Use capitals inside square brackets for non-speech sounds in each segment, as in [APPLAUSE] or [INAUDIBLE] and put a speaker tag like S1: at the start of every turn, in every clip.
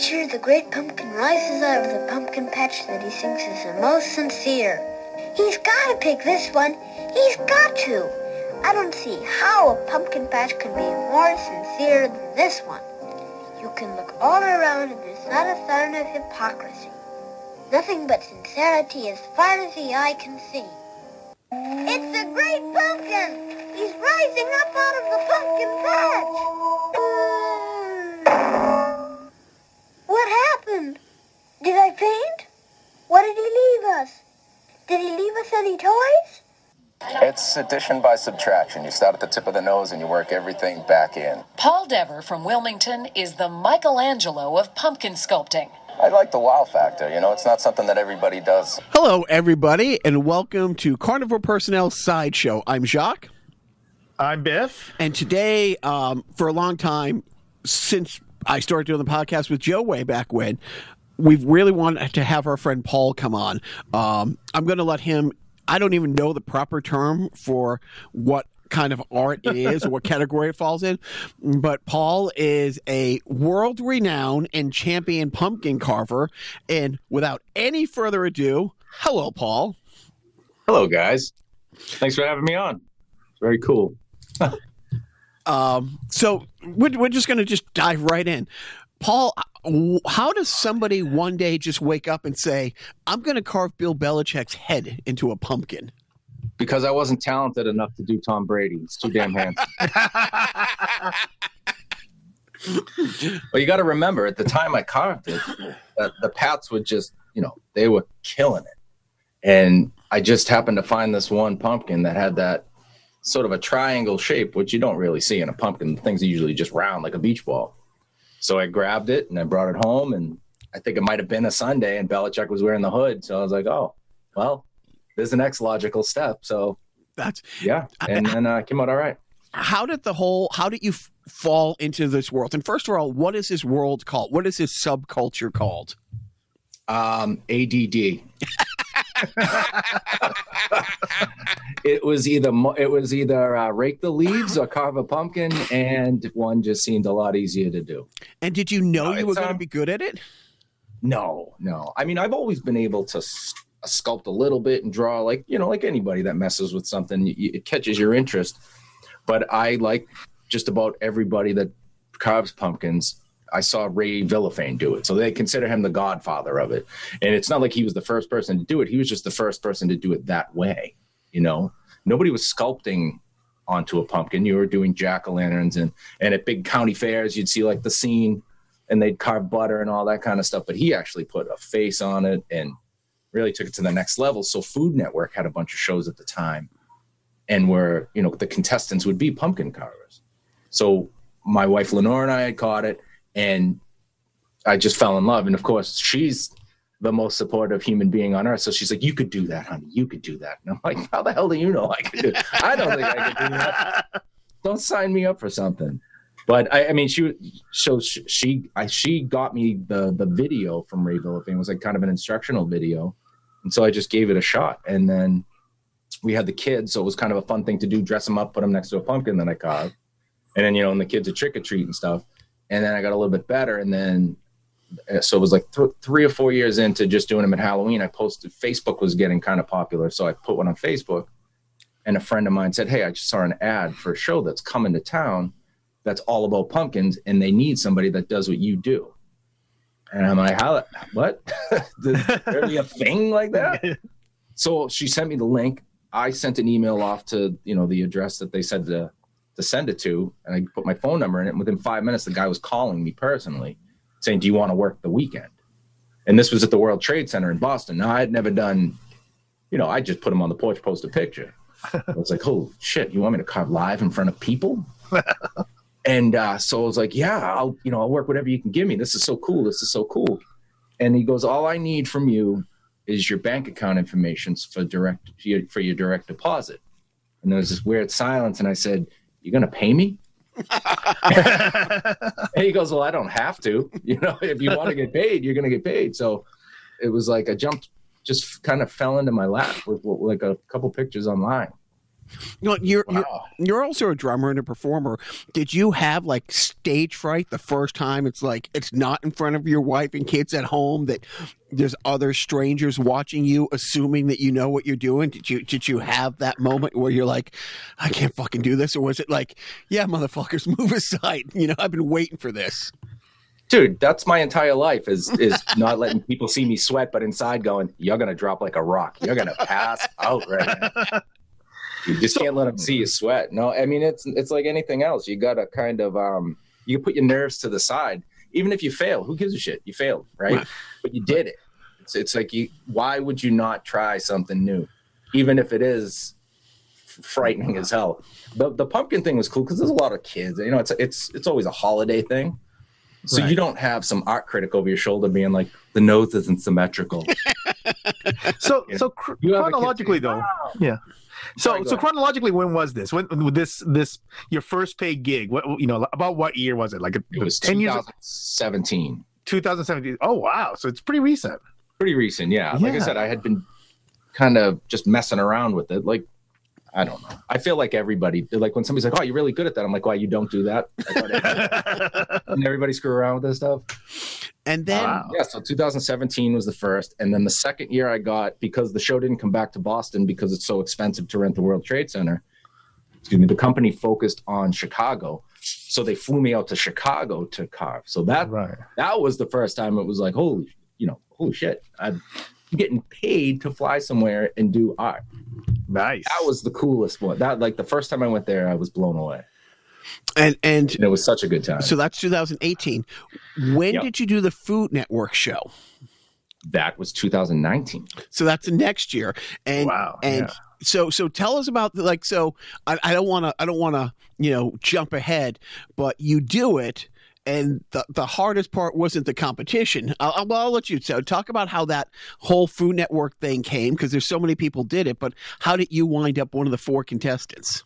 S1: Year, the great pumpkin rises out of the pumpkin patch that he thinks is the most sincere. He's got to pick this one. He's got to. I don't see how a pumpkin patch can be more sincere than this one. You can look all around and there's not a sign of hypocrisy. Nothing but sincerity as far as the eye can see. It's the great pumpkin! He's rising up out of the pumpkin patch! What happened? Did I faint? What did he leave us? Did he leave us any toys?
S2: It's addition by subtraction. You start at the tip of the nose and you work everything back in.
S3: Paul Dever from Wilmington is the Michelangelo of pumpkin sculpting.
S2: I like the wow factor. You know, it's not something that everybody does.
S4: Hello, everybody, and welcome to Carnivore Personnel Sideshow. I'm Jacques.
S5: I'm Biff.
S4: And today, um, for a long time, since I started doing the podcast with Joe way back when, we've really wanted to have our friend Paul come on. Um, I'm going to let him. I don't even know the proper term for what kind of art it is or what category it falls in. But Paul is a world renowned and champion pumpkin carver. And without any further ado, hello, Paul.
S5: Hello, guys. Thanks for having me on. Very cool. [LAUGHS]
S4: um, so we're, we're just going to just dive right in. Paul, how does somebody one day just wake up and say, I'm going to carve Bill Belichick's head into a pumpkin?
S5: Because I wasn't talented enough to do Tom Brady. It's too damn handsome. [LAUGHS] well, you got to remember, at the time I carved it, the, the Pats would just, you know, they were killing it. And I just happened to find this one pumpkin that had that sort of a triangle shape, which you don't really see in a pumpkin. Things are usually just round like a beach ball. So I grabbed it and I brought it home, and I think it might have been a Sunday, and Belichick was wearing the hood. So I was like, oh, well, there's the next logical step. So
S4: that's
S5: yeah, and then uh, came out all right.
S4: How did the whole? How did you f- fall into this world? And first of all, what is this world called? What is this subculture called?
S5: Um, ADD. [LAUGHS] it was either it was either uh, rake the leaves or carve a pumpkin, and one just seemed a lot easier to do.
S4: And did you know uh, you were going to um, be good at it?
S5: No, no. I mean, I've always been able to sculpt a little bit and draw, like you know, like anybody that messes with something, it catches your interest. But I like just about everybody that carves pumpkins I saw Ray Villafane do it. So they consider him the godfather of it. And it's not like he was the first person to do it. He was just the first person to do it that way. You know, nobody was sculpting onto a pumpkin. You were doing jack o' lanterns and and at big county fairs, you'd see like the scene and they'd carve butter and all that kind of stuff. But he actually put a face on it and really took it to the next level. So Food Network had a bunch of shows at the time, and where you know the contestants would be pumpkin carvers. So my wife Lenore and I had caught it and I just fell in love. And of course, she's the most supportive human being on earth. So she's like, "You could do that, honey. You could do that." And I'm like, "How the hell do you know I could do? It? I don't think I could do that. [LAUGHS] Don't sign me up for something." But I, I mean, she so she I, she got me the the video from Ray Villafane. It was like kind of an instructional video, and so I just gave it a shot. And then we had the kids, so it was kind of a fun thing to do: dress them up, put them next to a pumpkin that I carved, and then you know, and the kids a trick or treat and stuff and then I got a little bit better, and then uh, so it was like th- three or four years into just doing them at Halloween. I posted Facebook was getting kind of popular, so I put one on Facebook, and a friend of mine said, "Hey, I just saw an ad for a show that's coming to town that's all about pumpkins, and they need somebody that does what you do." And I'm like, "How? What? [LAUGHS] Be a thing like that?" [LAUGHS] So she sent me the link. I sent an email off to you know the address that they said to to send it to, and I put my phone number in it. And within five minutes, the guy was calling me personally, saying, "Do you want to work the weekend?" And this was at the World Trade Center in Boston. Now I had never done, you know, I just put him on the porch, post a picture. I was like, "Oh shit, you want me to carve live in front of people?" [LAUGHS] and uh, so I was like, "Yeah, I'll, you know, I'll work whatever you can give me. This is so cool. This is so cool." And he goes, "All I need from you is your bank account information for direct for your direct deposit." And there was this weird silence, and I said, you going to pay me? [LAUGHS] [LAUGHS] and he goes, well, I don't have to. You know, if you want to get paid, you're going to get paid. So it was like I jumped, just kind of fell into my lap with, with like a couple pictures online.
S4: You know, you're,
S5: Wow.
S4: you're you're also a drummer and a performer. Did you have like stage fright the first time? It's like it's not in front of your wife and kids at home. That there's other strangers watching you, assuming that you know what you're doing. Did you did you have that moment where you're like, I can't fucking do this, or was it like, yeah, motherfuckers, [LAUGHS] move aside? You know, I've been waiting for this.
S5: dude that's my entire life is is not letting people see me sweat but inside going you're gonna drop like a rock you're gonna pass out right now [LAUGHS] you just can't let them see you sweat no i mean it's it's like anything else you gotta kind of um you put your nerves to the side even if you fail who gives a shit you failed right
S4: Right.
S5: but you did it it's, it's like you why would you not try something new even if it is frightening as hell the, the pumpkin thing was cool because there's a lot of kids you know it's it's it's always a holiday thing so
S6: Right.
S5: you don't have some art critic over your shoulder being like, the nose isn't symmetrical.
S6: So [LAUGHS] so
S5: You a
S6: chronologically
S5: saying,
S6: though, yeah. So
S5: Sorry,
S6: so
S5: ahead.
S6: chronologically, when was this? When when this this your first paid gig? What you know about what year was it? Like
S5: It was
S6: ten years,
S5: 2017.
S6: 2017. Oh wow, so it's pretty recent.
S5: Pretty recent, yeah. Like I said, I had been kind of just messing around with it. Like, I don't know. I feel like everybody, like when somebody's like, oh, you're really good at that. I'm like, why you don't do that? I everybody- [LAUGHS] and everybody screw around with this stuff.
S4: And then
S6: Wow.
S5: Yeah, so 2017 was the first, and then the second year I got because the show didn't come back to Boston because it's so expensive to rent the World Trade Center. Excuse me, the company focused on Chicago, so they flew me out to Chicago to carve. So that
S6: right.
S5: that was the first time it was like, holy, you know, holy shit, I'm getting paid to fly somewhere and do art.
S6: Nice.
S5: That was the coolest one. That like the first time I went there, I was blown away,
S4: and and
S5: and it was such a good time.
S4: so that's 2018. When
S5: Yep.
S4: did you do the Food Network show?
S5: that was 2019.
S4: So that's the next year. And
S6: Wow,
S4: And
S6: yeah.
S4: so so tell us about the, like so I, I don't want to I don't want to you know jump ahead, but you do it. And the, the hardest part wasn't the competition. I'll, I'll, well, I'll let you so talk about how that whole Food Network thing came because there's so many people did it. But how did you wind up one of the four contestants?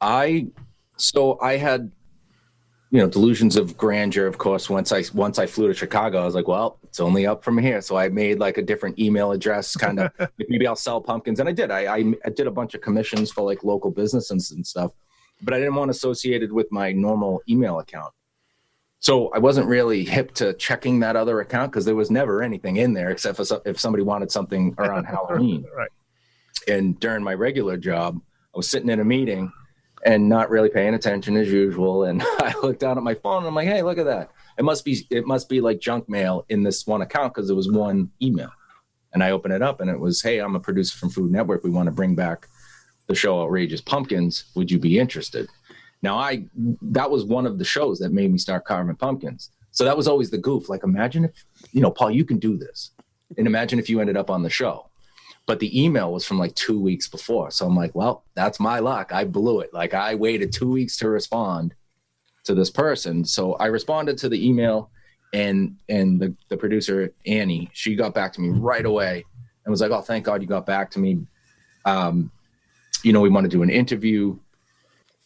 S5: I so I had you know delusions of grandeur of course once I once I flew to Chicago I was like well it's only up from here so I made like a different email address kind of [LAUGHS] maybe I'll sell pumpkins and I did I, I I did a bunch of commissions for like local businesses and stuff but I didn't want associated with my normal email account so I wasn't really hip to checking that other account because there was never anything in there except for if somebody wanted something around Halloween [LAUGHS]
S6: Right.
S5: and during my regular job I was sitting in a meeting and not really paying attention as usual. And [LAUGHS] I looked down at my phone and I'm like, hey, look at that. It must be it must be like junk mail in this one account because it was one email. And I open it up and it was, hey, I'm a producer from Food Network. We want to bring back the show Outrageous Pumpkins. Would you be interested? Now I that was one of the shows that made me start carving pumpkins. So that was always the goof. Like imagine if, you know, Paul, you can do this. And imagine if you ended up on the show but the email was from like two weeks before. So I'm like, well, that's my luck. I blew it. Like I waited two weeks to respond to this person. So I responded to the email and and the, the producer, Annie, she got back to me right away and was like, Oh, thank God you got back to me. Um, you know, we want to do an interview.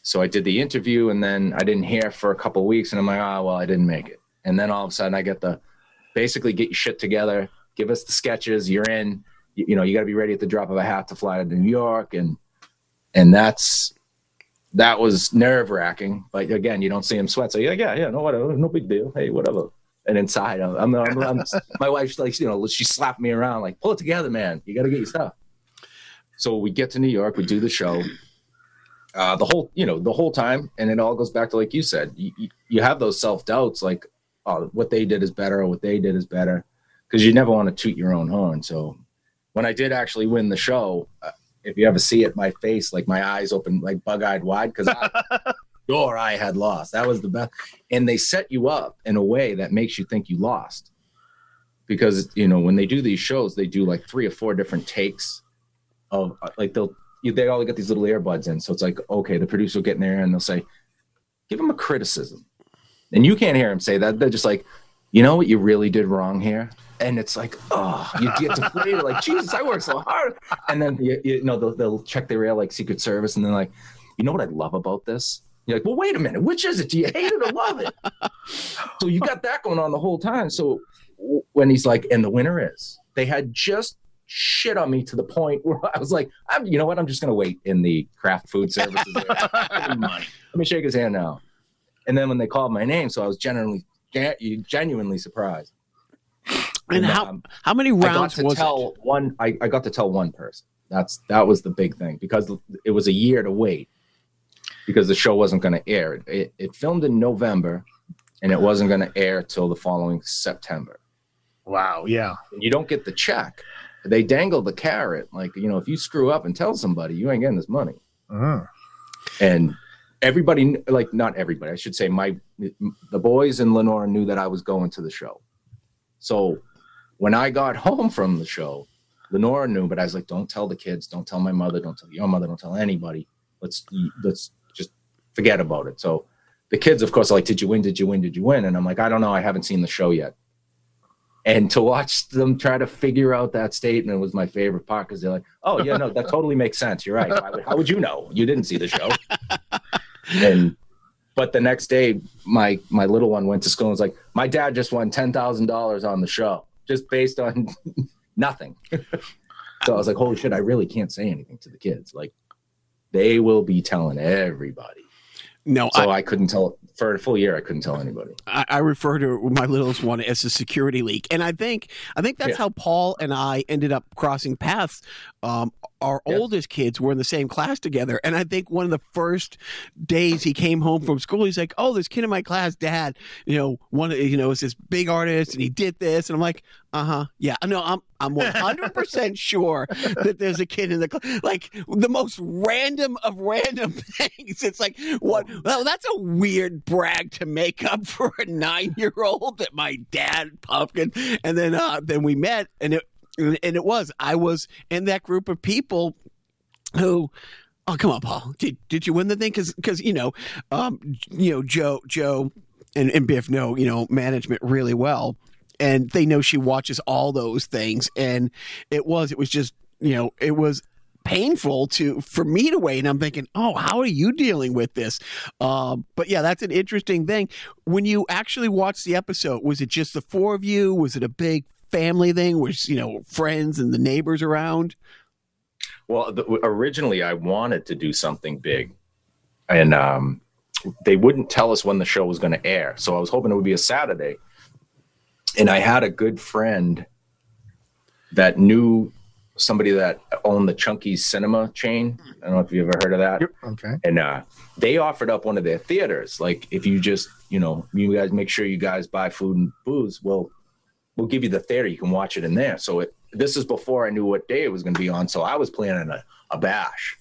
S5: So I did the interview and then I didn't hear for a couple weeks and I'm like, oh well, I didn't make it. And then all of a sudden I get the basically get your shit together, give us the sketches, you're in you, you know you got to be ready at the drop of a hat to fly to New York, and and that's that was nerve wracking. But again, you don't see him sweat, so like, yeah, yeah, no, whatever, no big deal. Hey, whatever. And inside, I'm, I'm, I'm, I'm [LAUGHS] my wife's like, you know, she slapped me around, like, pull it together, man. You got to get your stuff. So we get to New York, we do the show. Uh, the whole, you know, the whole time, and it all goes back to like you said, you, you- have those self doubts, like, oh, what they did is better, or what they did is better, because you never want to toot your own horn. So when I did actually win the show, uh, if you ever see it, my face, like my eyes open, like bug eyed wide, because sure [LAUGHS] I had lost. That was the best. And they set you up in a way that makes you think you lost. Because, you know, when they do these shows, they do like three or four different takes of uh, like they'll, they all get these little earbuds in. So it's like, okay, the producer will get in there and they'll say, give him a criticism. And you can't hear him say that. They're just like, you know what you really did wrong here? And it's like, oh, you get deflated. like, Jesus, I worked so hard. And then, you, you know, they'll, they'll check their air like Secret Service. And they're like, you know what I love about this? You're like, well, wait a minute. Which is it? Do you hate it or love it? so you got that going on the whole time. So when he's like, and the winner is, they had just shit on me to the point where [LAUGHS] I was like, I'm, you know what? I'm just going to wait in the craft food services. area. [LAUGHS] Give me money. Let me shake his hand now. And then when they called my name, so I was genuinely, genuinely surprised.
S4: And,
S5: And,
S4: how
S5: um,
S4: how many
S5: I got
S4: rounds
S5: to
S4: was
S5: tell one. I, I got to tell one person. That's that was the big thing because it was a year to wait because the show wasn't going to air. It, it it filmed in November, and it wasn't going to air till the following September.
S6: Wow. Yeah.
S5: And you don't get the check. They dangle the carrot, like you know, if you screw up and tell somebody, you ain't getting this money.
S6: Mhm.
S5: And everybody, like not everybody, I should say, my the boys and Lenore knew that I was going to the show. So when I got [LAUGHS] home from the show, Lenora knew, but I was like, "Don't tell the kids. Don't tell my mother. Don't tell your mother. Don't tell anybody. Let's let's just forget about it." So the kids, of course, are like, "Did you win? Did you win? Did you win?" And I'm like, "I don't know. I haven't seen the show yet." And to watch them try to figure out that statement was my favorite part because they're like, "Oh yeah, no, that totally makes sense. You're right. Why how would you know? You didn't see the show." [LAUGHS] and but the next day, my my little one went to school and was like, "My dad just won ten thousand dollars on the show, just based on [LAUGHS] nothing." so I was like, "Holy shit! I really can't say anything to the kids. Like, they will be telling everybody."
S4: no.
S5: So
S4: I,
S5: I, couldn't tell for a full year. I couldn't tell anybody.
S4: I, I refer to my littlest one as a security leak, and I think I think that's
S5: Yeah.
S4: how Paul and I ended up crossing paths. Um, our oldest kids were in the same class together, and I think one of the first days he came home from school, he's like, "Oh, this kid in my class, Dad, you know, one, of- you know, is this big artist, and he did this," and I'm like, "Uh huh, yeah, no, I'm I'm 100 percent [LAUGHS] sure that there's a kid in the class, like the most random of random [LAUGHS] things. It's like, what? Well, that's a weird brag to make up for a nine year old that my dad pumpkin, and then uh, then we met, and it and it was I was in that group of people who. Oh come on, Paul! Did did you win the thing? Because because you know, um, you know Joe Joe and, and Biff know you know management really well, and they know she watches all those things. And it was it was just you know it was painful to for me to wait. And I'm thinking, oh, how are you dealing with this? Um, but yeah, that's an interesting thing. When you actually watched the episode, was it just the four of you? Was it a big family thing? Was you know friends and the neighbors around?
S5: Well, the, originally I wanted to do something big, and um, they wouldn't tell us when the show was going to air. So I was hoping it would be a Saturday. And I had a good friend that knew somebody that owned the Chunky Cinema chain. I don't know if you ever heard of that.
S6: Yep. Okay.
S5: And uh, they offered up one of their theaters. Like, if you just, you know, you guys make sure you guys buy food and booze, well, we'll give you the theater. You can watch it in there. So it, this is before I knew what day it was going to be on. So I was planning a, a bash.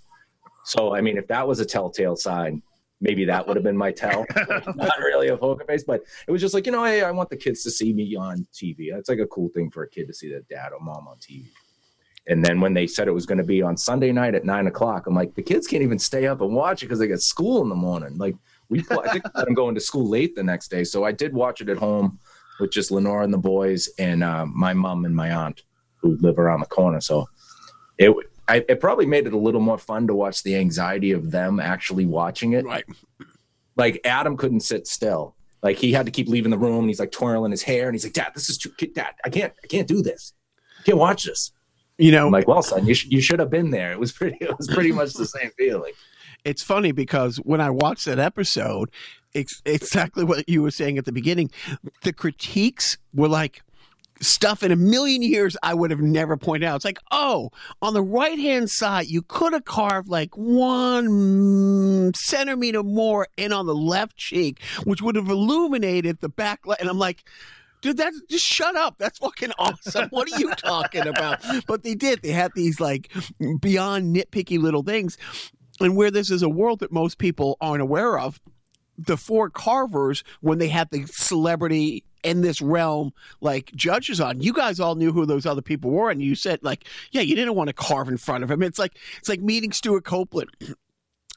S5: So, I mean, if that was a telltale sign, maybe that would have been my tell. [LAUGHS] Not really a poker face, but it was just like, you know, hey, I want the kids to see me on TV. That's like a cool thing for a kid to see their dad or mom on TV. And then when they said it was going to be on Sunday night at nine o'clock, I'm like, the kids can't even stay up and watch it because they got school in the morning. Like we, I think I'm going to school late the next day, so I did watch it at home with just Lenore and the boys and uh, my mom and my aunt who live around the corner. So it, I, it probably made it a little more fun to watch the anxiety of them actually watching it.
S4: Right.
S5: Like Adam couldn't sit still. Like he had to keep leaving the room and he's like twirling his hair and he's like, Dad, this is too, Dad, I can't, I can't do this. I can't watch this.
S4: You know,
S5: I'm like, well, son, you, sh- you should have been there. It was pretty. It was pretty much the same feeling.
S4: it's funny because when I watched that episode, it's exactly what you were saying at the beginning. The critiques were like stuff in a million years I would have never pointed out. It's like, oh, on the right hand side, you could have carved like one centimeter more in on the left cheek, which would have illuminated the back. And I'm like, dude, that just shut up. That's fucking awesome. What are you talking about? But they did. They had these like beyond nitpicky little things. And where this is a world that most people aren't aware of, the four carvers, when they had the celebrity in this realm, like judges on, you guys all knew who those other people were, and you said like, yeah, you didn't want to carve in front of him. It's like it's like meeting Stewart Copeland. [CLEARS THROAT]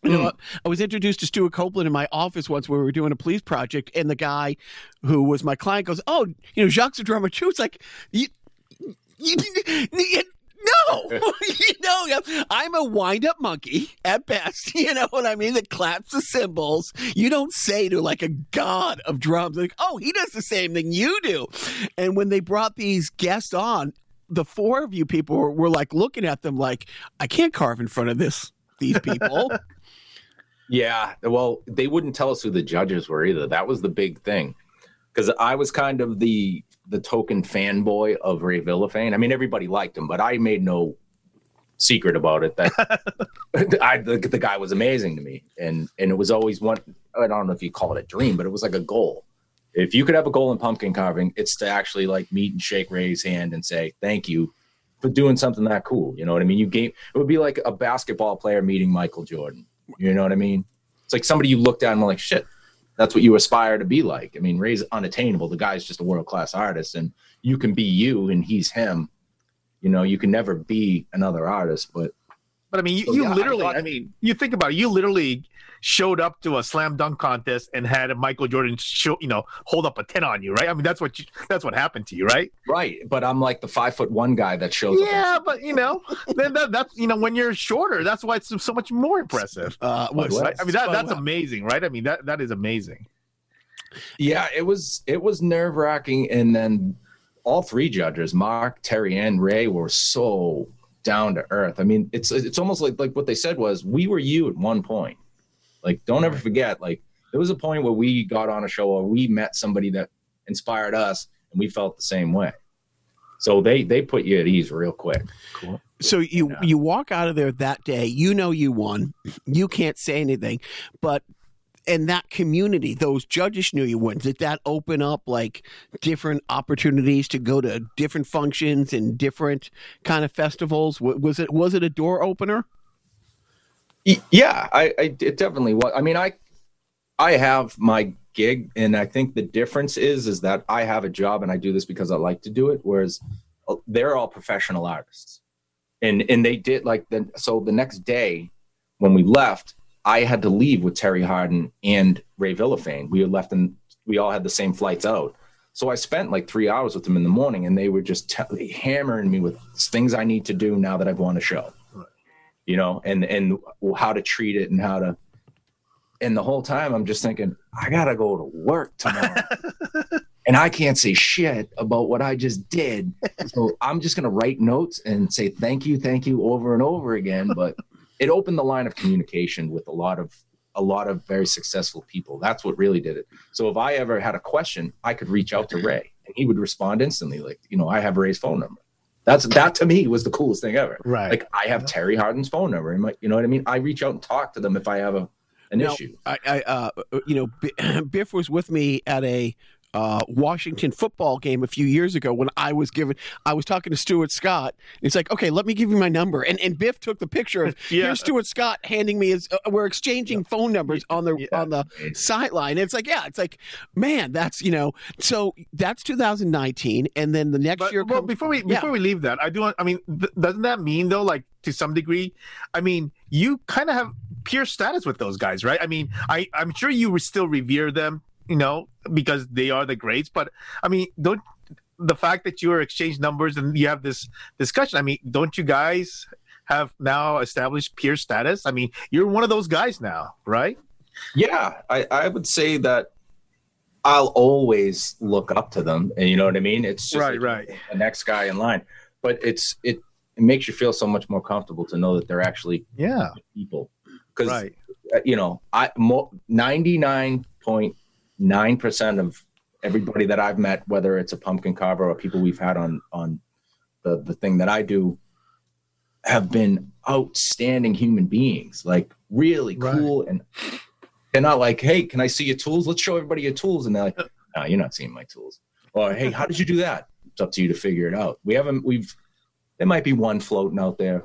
S4: You know, mm. I was introduced to Stewart Copeland in my office once when we were doing a police project, and the guy who was my client goes, "Oh, you know, Jacques too." It's like you, you, you no, [LAUGHS] you know, I'm a wind-up monkey at best. [LAUGHS] You know what I mean? That claps the cymbals. You don't say to like a god of drums, like, "Oh, he does the same thing you do." And when they brought these guests on, the four of you people were, were like looking at them like, I can't carve in front of this these people. [LAUGHS]
S5: Yeah, well, they wouldn't tell us who the judges were either. That was the big thing, because I was kind of the the token fanboy of Ray Villafane. I mean, everybody liked him, but I made no secret about it that [LAUGHS] I the, the guy was amazing to me, and and it was always one. I don't know if you call it a dream, but it was like a goal. If you could have a goal in pumpkin carving, it's to actually like meet and shake Ray's hand and say thank you for doing something that cool. You know what I mean? You game it would be like a basketball player meeting Michael Jordan. You know what I mean? It's like somebody you looked at and were like, shit, that's what you aspire to be like. I mean, Ray's unattainable. The guy's just a world class artist, and you can be you and he's him. You know, you can never be another artist, but
S6: But I mean, you,
S5: So,
S6: you
S5: yeah,
S6: literally, I,
S5: thought-
S6: mean, you think about it, you literally showed up to a slam dunk contest and had a Michael Jordan show, you know, hold up a 10 on you, right? I mean, that's what you, that's what happened to you, right?
S5: right. But I'm like the five foot one guy that shows up.
S6: Yeah, but you know, then that, that's, you know, when you're shorter, that's why it's so much more impressive.
S4: Uh, was,
S6: Right? I mean, that, that's amazing, right? I mean, that, that is amazing.
S5: Yeah, it was it was nerve wracking, and then all three judges, Mark, Terry, and Ray, were so down to earth. I mean, it's it's almost like like what they said was we were you at one point. Like, don't ever forget. Like, there was a point where we got on a show or we met somebody that inspired us, and we felt the same way. So they they put you at ease real quick. Cool.
S4: So you you walk out of there that day, you know you won. You can't say anything, but in that community, those judges knew you wouldn't. Did that open up like different opportunities to go to different functions and different kind of festivals? Was it was it a door opener?
S5: Yeah, I, I it definitely was. I mean, I I have my gig, and I think the difference is is that I have a job and I do this because I like to do it. Whereas uh, they're all professional artists, and and they did like the so the next day when we left, I had to leave with Terry Harden and Ray Villafane. We were left and we all had the same flights out. So I spent like three hours with them in the morning, and they were just t- hammering me with things I need to do now that I've won a show you know, and and how to treat it and how to. And the whole time, I'm just thinking, I gotta go to work tomorrow, [LAUGHS] and I can't say shit about what I just did. So I'm just gonna write notes and say thank you, thank you over and over again. But it opened the line of communication with a lot of a lot of very successful people. That's what really did it. So if I ever had a question, I could reach out to Ray, and he would respond instantly. Like, you know, I have Ray's phone number. That's that to me was the coolest thing ever.
S6: Right.
S5: Like I have Terry Harden's phone number, and you know what I mean. I reach out and talk to them if I have a an
S4: Now,
S5: issue.
S4: I, I uh, you know, [CLEARS THROAT] Biff was with me at a uh, Washington football game a few years ago when I was given. I was talking to Stuart Scott. And it's like, okay, let me give you my number. And and Biff took the picture of [LAUGHS]
S6: Yeah.
S4: here's Stuart Scott handing me his. Uh, we're exchanging phone numbers on the
S6: Yeah.
S4: on the sideline. It's like, yeah, it's like, man, that's you know. So that's 2019, and then the next
S6: But
S4: year.
S6: well,
S4: comes-
S6: before we
S4: Yeah.
S6: before we leave that, I do. want- I mean, th- doesn't that mean though, like to some degree? I mean, you kind of have peer status with those guys, right? I mean, I I'm sure you still revere them, you know, because they are the greats. But I mean, don't the fact that you are exchange numbers and you have this discussion. I mean, don't you guys have now established peer status? I mean, you're one of those guys now, right?
S5: Yeah, I, I would say that I'll always look up to them, and you know what I mean. It's just like
S6: right.
S5: the next guy in line, but it's it, it makes you feel so much more comfortable to know that they're actually
S6: Yeah,
S5: people because
S6: right.
S5: uh, you know, I ninety nine point nine percent of everybody that I've met, whether it's a pumpkin carver or people we've had on on the the thing that I do, have been outstanding human beings, like really
S6: Right.
S5: cool, and they're not like, hey, can I see your tools? Let's show everybody your tools, and they're like, no, you're not seeing my tools, or hey, how did you do that? It's up to you to figure it out. We haven't, we've, there might be one floating out there,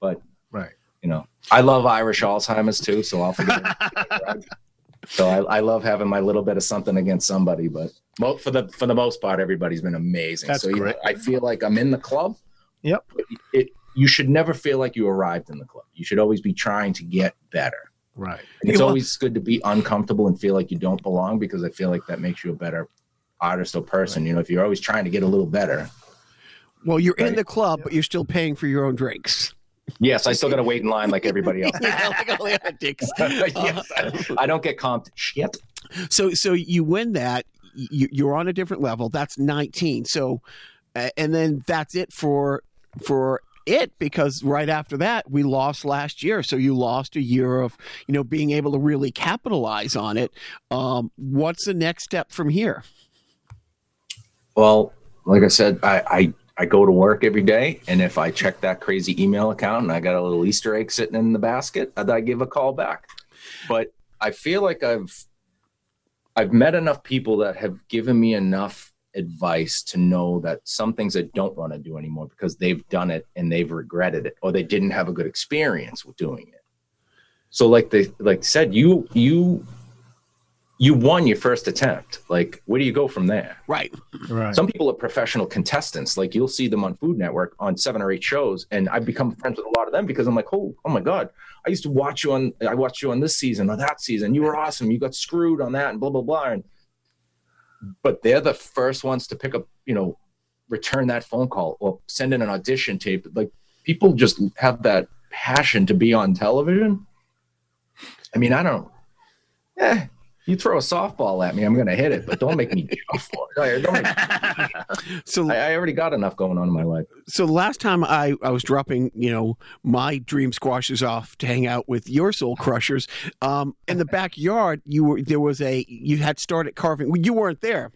S5: but
S6: Right.
S5: you know, I love Irish Alzheimer's too, so I'll forget. it. [LAUGHS] so I, I love having my little bit of something against somebody, but mo- for the for the most part, everybody's been amazing.
S6: That's
S5: so you know,
S6: great.
S5: I feel like I'm in the club.
S6: Yep.
S5: but It, you should never feel like you arrived in the club. You should always be trying to get better.
S6: Right.
S5: And it's
S4: Well-
S5: always good to be uncomfortable and feel like you don't belong because I feel like that makes you a better artist or person. You know, if you're always trying to get a little better.
S4: well, you're in the club, but you're still paying for your own drinks.
S5: Yes, I still got to wait in line like everybody else.
S4: Yeah, like all the other dicks. [LAUGHS]
S5: yes, I, I don't get comped shit.
S4: So so you win that. You, you're on a different level. That's 19. So and then that's it for for it because right after that we lost last year so you lost a year of you know being able to really capitalize on it um, what's the next step from here
S5: Well, like I said, I, I I go to work every day, and if I check that crazy email account and I got a little Easter egg sitting in the basket, I, give a call back. But I feel like I've I've met enough people that have given me enough advice to know that some things I don't want to do anymore because they've done it and they've regretted it or they didn't have a good experience with doing it. So like they like said, you you you won your first attempt. Like where do you go from there?
S4: right
S6: Right.
S5: Some people are professional contestants. Like you'll see them on Food Network on seven or eight shows, and I've become friends with a lot of them because I'm like, oh, oh my god, I used to watch you on. I watched you on this season or that season. You were awesome. You got screwed on that, and blah blah blah. And but they're the first ones to pick up, you know, return that phone call or send in an audition tape. Like people just have that passion to be on television. I mean, I don't. Eh, you throw a softball at me, I'm going to hit it, but don't make me [LAUGHS] jump for it. Make [LAUGHS]
S4: so
S5: I, I already got enough going on in my life.
S4: so last time I, I was dropping, you know, my dream squashes off to hang out with your soul crushers. Um, in the backyard, you were there was a you had started carving. You weren't there,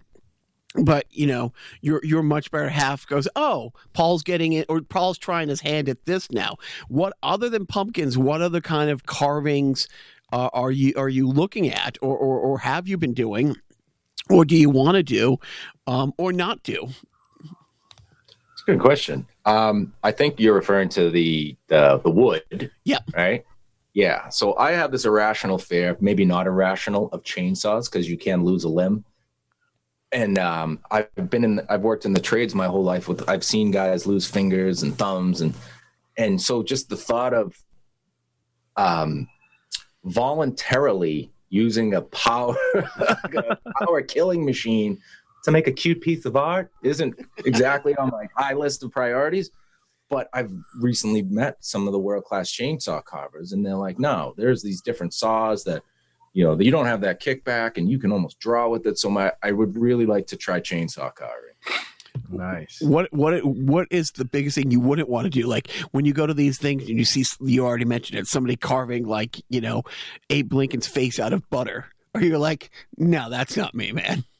S4: but you know your your much better half goes. Oh, Paul's getting it, or Paul's trying his hand at this now. What other than pumpkins? What other kind of carvings uh, are you are you looking at, or or, or have you been doing, or do you want to do, um, or not do?
S5: It's a good question. Um, I think you're referring to the the, the wood.
S4: Yeah.
S5: Right. Yeah. So I have this irrational fear, maybe not irrational, of chainsaws because you can lose a limb. And um, I've been in, I've worked in the trades my whole life. With I've seen guys lose fingers and thumbs, and and so just the thought of um, voluntarily using a power [LAUGHS] a power killing machine to make a cute piece of art isn't exactly on my high list of priorities. But I've recently met some of the world class chainsaw carvers, and they're like, no, there's these different saws that, you know, you don't have that kickback and you can almost draw with it. So my, I would really like to try chainsaw carving.
S6: Nice.
S4: What what what is the biggest thing you wouldn't want to do? Like when you go to these things and you see you already mentioned it, somebody carving like you know Abe Lincoln's face out of butter, or you're like, no, that's not me, man. [LAUGHS]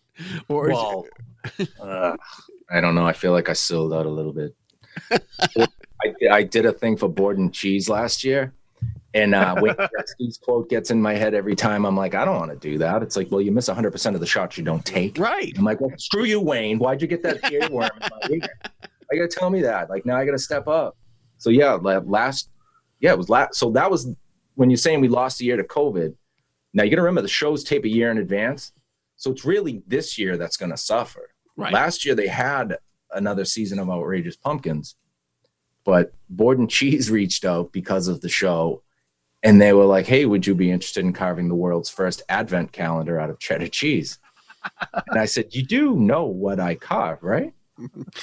S4: Or is
S5: Well, uh, I don't know. I feel like I sold out a little bit. [LAUGHS] I, I did a thing for Borden cheese last year. And uh, Wayne [LAUGHS] Gretzky's quote gets in my head every time. I'm like, I don't want to do that. It's like, well, you miss 100% of the shots you don't take.
S4: right?
S5: I'm like, well, screw you, Wayne. Why'd you get that earworm in my ear? I got to tell me that. Like, now I got to step up. So, yeah, last, yeah, it was last. So that was when you're saying we lost a year to COVID. Now, you got to remember the shows tape a year in advance. So it's really this year that's going to suffer.
S4: Right.
S5: Last year, they had another season of Outrageous Pumpkins, but Borden Cheese [LAUGHS] reached out because of the show. And they were like, hey, would you be interested in carving the world's first advent calendar out of cheddar cheese? and I said, you do know what I carve, right?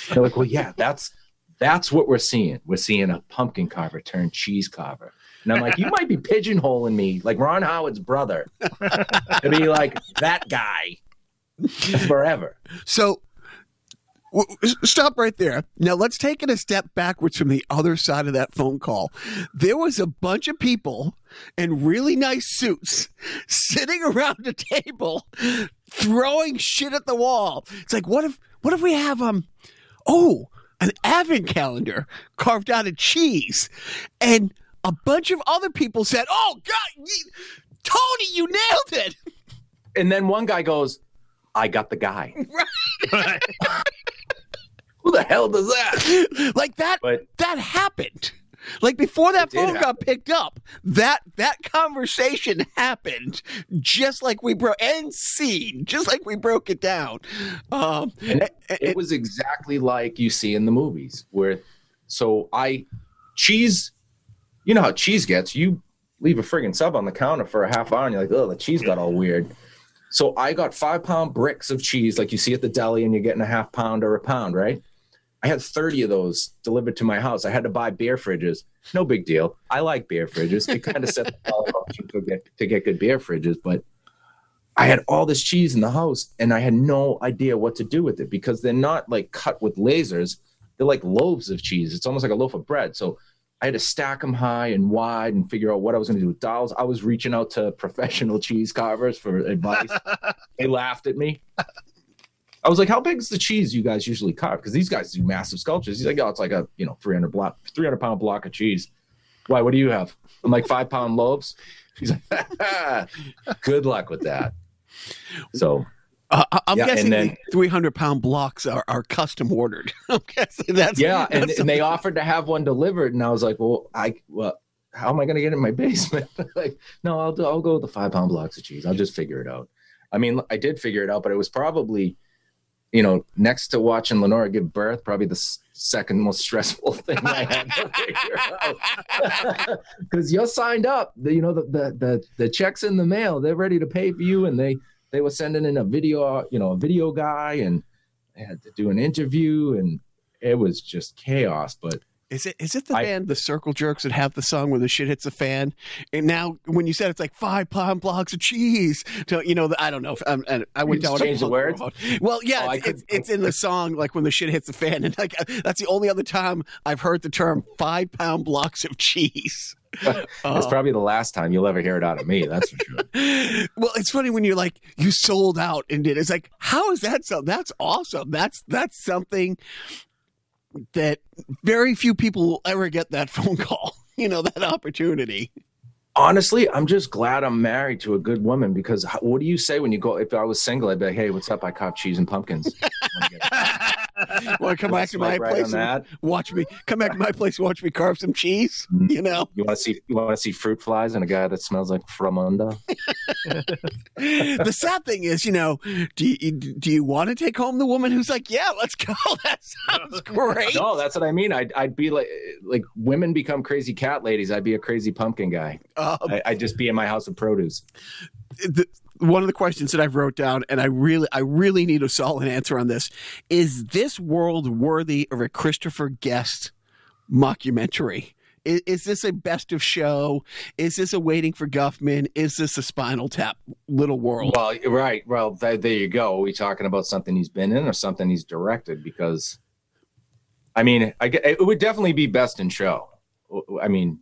S5: They're like, well, yeah, that's that's what we're seeing. We're seeing a pumpkin carver turned cheese carver. And I'm like, you might be pigeonholing me like Ron Howard's brother to be like that guy forever.
S4: So stop right there. Now let's take it a step backwards from the other side of that phone call. There was a bunch of people in really nice suits [LAUGHS] sitting around a table throwing shit at the wall. It's like what if what if we have um oh an advent calendar carved out of cheese and a bunch of other people said, "Oh God, ye- Tony, you nailed it!"
S5: And then one guy goes, I got the guy. [LAUGHS] Who the hell does that? [LAUGHS]
S4: like that
S5: But
S4: that happened. Like before that phone got picked up, that that conversation [LAUGHS] happened just like we broke and seen, just like we broke it down. Um,
S5: it,
S4: it-
S5: it was exactly like you see in the movies where so I cheese you know how cheese gets. You leave a friggin' sub on the counter for a half hour and you're like, oh the cheese got all weird. So I got five pound bricks of cheese like you see at the deli and you're getting a half pound or a pound, right? I had 30 of those delivered to my house. I had to buy beer fridges. No big deal. I like beer fridges. It kind of set the to get to get good beer fridges, but I had all this cheese in the house and I had no idea what to do with it because they're not like cut with lasers. They're like loaves of cheese. It's almost like a loaf of bread. So I had to stack them high and wide and figure out what I was going to do with dolls. I was reaching out to professional cheese carvers for advice. [LAUGHS] they laughed at me. I was like, "How big is the cheese you guys usually carve?" Because these guys do massive sculptures. He's like, "Oh, it's like a you know 300 block, 300 pound block of cheese." Why? What do you have? I'm like five pound loaves. [LAUGHS] He's like, [LAUGHS] "Good luck with that." So
S4: Uh, I'm
S5: Yeah,
S4: guessing
S5: then-
S4: the 300 pound blocks are, are custom ordered. [LAUGHS] I'm guessing that's
S5: yeah, and,
S4: that's
S5: and they offered to have one delivered, and I was like, "Well, I well, how am I going to get it in my basement?" like, no, I'll do, I'll go with the five pound blocks of cheese. I'll just figure it out. I mean, I did figure it out, but it was probably, you know, next to watching Lenora give birth, probably the second most stressful [LAUGHS] thing I had to figure out. [LAUGHS] Because you're signed up, the, you know, the, the the the checks in the mail, they're ready to pay for you, and they they were sending in a video, you know, a video guy, and they had to do an interview, and it was just chaos. But
S4: Is it is it the
S5: I-
S4: band the Circle Jerks that have the song when the shit hits the fan? And now when you said it's like five pound blocks of cheese, to, you know, the, I don't know. If, um, and I went
S5: You just
S4: down a
S5: the words?
S4: road. Well, yeah,
S5: Oh, I
S4: it's, it's,
S5: could-
S4: it's in the song like when the shit hits the fan, and like that's the only other time I've heard the term five pound blocks of cheese. [LAUGHS]
S5: That's
S4: Uh,
S5: probably the last time you'll ever hear it out of me. That's for sure. [LAUGHS]
S4: well, it's funny when you're like you sold out and did. It's like how is that so? That's awesome. That's that's something that very few people will ever get that [LAUGHS] phone call. You know that opportunity.
S5: Honestly, I'm just glad I'm married to a good woman because what do you say when you go? If I was single, I'd be like, "Hey, what's up? I cop cheese and pumpkins." [LAUGHS] [LAUGHS]
S4: Want to come back to my
S5: right
S4: place and watch me? Come back to my place watch me carve some cheese.
S5: Mm.
S4: You know.
S5: You want to see? You want to see fruit flies and a guy that smells like framunda? [LAUGHS]
S4: the sad thing is, you know, do you, do you want to take home the woman who's like, yeah, let's go. That sounds great.
S5: No, that's what I mean. I'd, I'd be like, like women become crazy cat ladies. I'd be a crazy pumpkin guy.
S4: Um,
S5: I, I'd just be in my house of produce.
S4: the, one of the questions that I've wrote down, and I really, I really need a solid answer on this: Is this world worthy of a Christopher Guest mockumentary? Is, is this a best of show? Is this a Waiting for Guffman? Is this a Spinal Tap Little World?
S5: Well, right. Well, th- there you go. Are we talking about something he's been in or something he's directed? Because, I mean, I, it would definitely be best in show. I mean,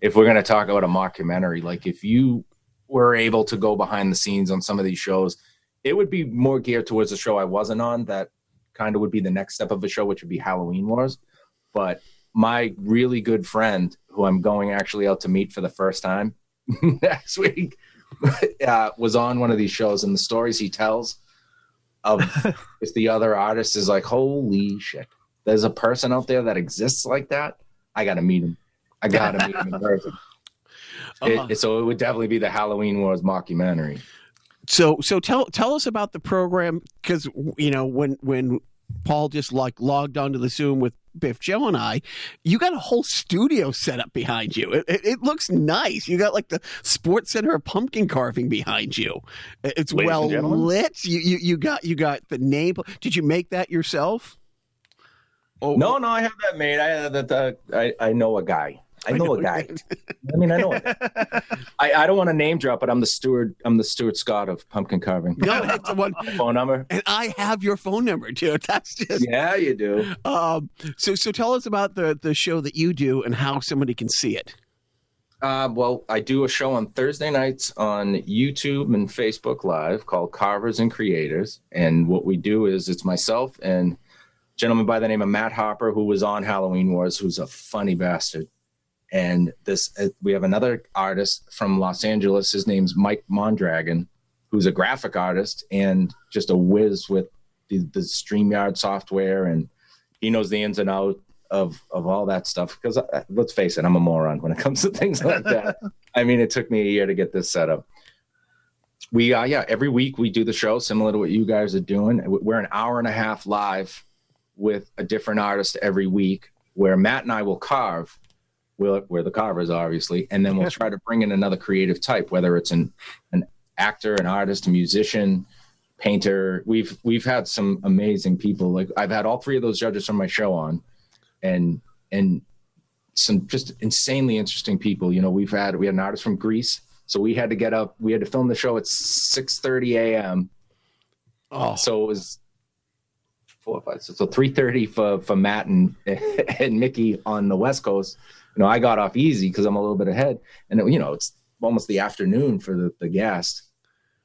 S5: if we're going to talk about a mockumentary, like if you were able to go behind the scenes on some of these shows, it would be more geared towards the show I wasn't on. That kind of would be the next step of the show, which would be Halloween Wars. But my really good friend, who I'm going actually out to meet for the first time [LAUGHS] next week, [LAUGHS] uh, was on one of these shows, and the stories he tells of [LAUGHS] if the other artist is like, holy shit, there's a person out there that exists like that. I got to meet him. I got to meet him [LAUGHS] in person. It-
S4: Uh-huh.
S5: so it would definitely be the Halloween Wars mockumentary.
S4: So so tell tell us about the program because you know when when Paul just like logged onto the Zoom with Biff Joe and I, you got a whole studio set up behind you. It, it, it looks nice. You got like the Sports Center of pumpkin carving behind you. It's
S5: Ladies
S4: well lit. You, you you got you got the name. Did you make that yourself? Oh
S5: No, no, I have that made. I that. Uh, I I know a guy. [LAUGHS] I know a guy. I mean, I know. I I don't want to name drop, but I'm the steward. I'm the Stuart Scott of pumpkin carving.
S4: No, that's the one.
S5: Phone number.
S4: And I have your phone number too. [LAUGHS] That's just
S5: Yeah, you do.
S4: um. So so tell us about the the show that you do and how somebody can see it.
S5: Uh, well, I do a show on Thursday nights on YouTube and Facebook Live called Carvers and Creators. And what we do is it's myself and a gentleman by the name of Matt Hopper, who was on Halloween Wars, who's a funny bastard. And this, uh, we have another artist from Los Angeles. His name's Mike Mondragon, who's a graphic artist and just a whiz with the, the StreamYard software. And he knows the ins and outs of of all that stuff because uh, let's face it i'm a moron when it [LAUGHS] comes to things like that [LAUGHS] i mean it took me a year to get this set up we uh yeah every week we do the show similar to what you guys are doing we're an hour and a half live with a different artist every week where matt and i will carve we're the carvers obviously and then we'll try to bring in another creative type whether it's an an actor an artist a musician painter we've we've had some amazing people like i've had all three of those judges from my show on and and some just insanely interesting people. You know, we've had we had an artist from Greece, So we had to get up. We had to film the show at 6:30 a.m.
S4: Oh,
S5: So it was four four, five, six, so three thirty for for Matt and [LAUGHS] and Mickey on the West Coast. You know, I got off easy because I'm a little bit ahead, and it, you know, it's almost the afternoon for the the guest.